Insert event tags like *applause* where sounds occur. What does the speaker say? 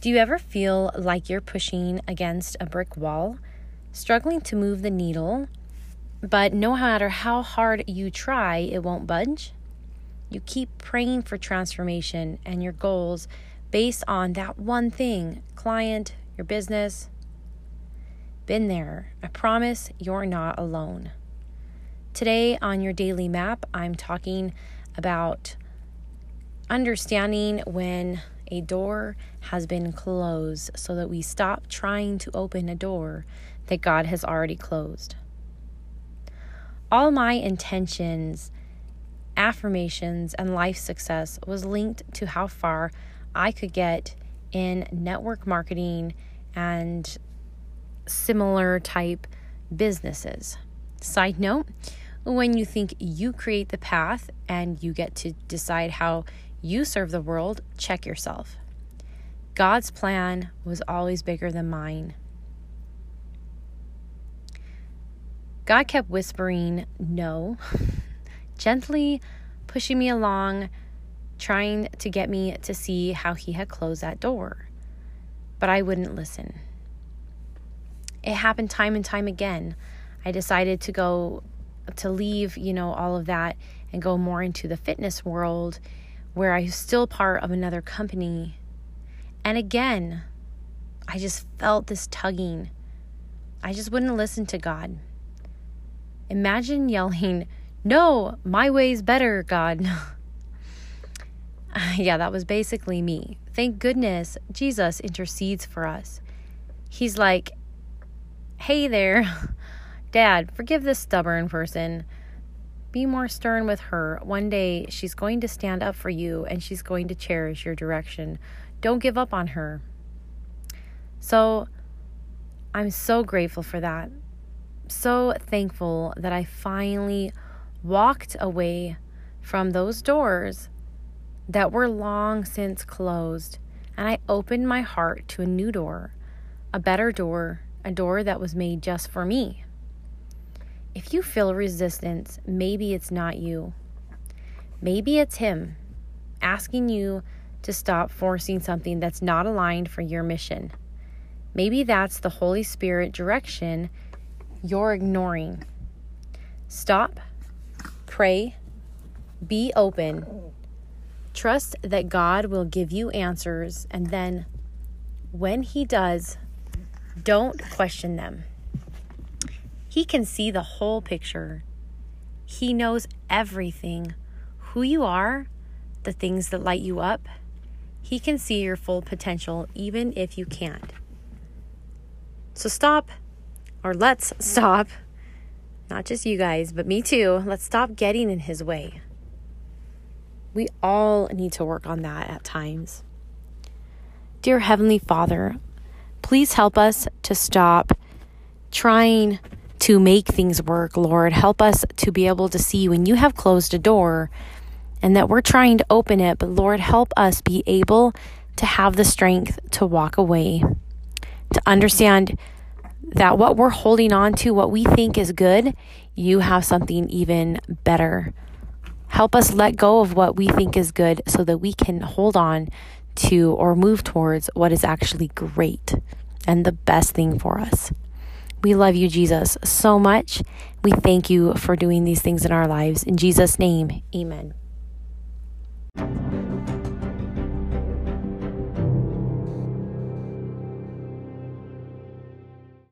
Do you ever feel like you're pushing against a brick wall, struggling to move the needle, but no matter how hard you try, it won't budge? You keep praying for transformation and your goals based on that one thing client, your business. Been there. I promise you're not alone. Today on your daily map, I'm talking about understanding when a door has been closed so that we stop trying to open a door that God has already closed. All my intentions, affirmations, and life success was linked to how far I could get in network marketing and similar type businesses. Side note, when you think you create the path and you get to decide how you serve the world, check yourself. God's plan was always bigger than mine. God kept whispering no, *laughs* gently pushing me along, trying to get me to see how He had closed that door. But I wouldn't listen. It happened time and time again. I decided to go to leave, you know, all of that and go more into the fitness world where I was still part of another company. And again, I just felt this tugging. I just wouldn't listen to God. Imagine yelling, No, my way's better, God. *laughs* yeah, that was basically me. Thank goodness Jesus intercedes for us. He's like, Hey there, *laughs* Dad, forgive this stubborn person. Be more stern with her. One day she's going to stand up for you and she's going to cherish your direction. Don't give up on her. So I'm so grateful for that. So thankful that I finally walked away from those doors that were long since closed and I opened my heart to a new door, a better door, a door that was made just for me. If you feel resistance, maybe it's not you. Maybe it's Him asking you to stop forcing something that's not aligned for your mission. Maybe that's the Holy Spirit direction you're ignoring. Stop, pray, be open. Trust that God will give you answers, and then when He does, don't question them. He can see the whole picture. He knows everything who you are, the things that light you up. He can see your full potential even if you can't. So stop, or let's stop. Not just you guys, but me too. Let's stop getting in his way. We all need to work on that at times. Dear Heavenly Father, please help us to stop trying to make things work, Lord. Help us to be able to see when you have closed a door and that we're trying to open it, but Lord, help us be able to have the strength to walk away, to understand that what we're holding on to, what we think is good, you have something even better. Help us let go of what we think is good so that we can hold on to or move towards what is actually great and the best thing for us. We love you, Jesus, so much. We thank you for doing these things in our lives. In Jesus' name, amen.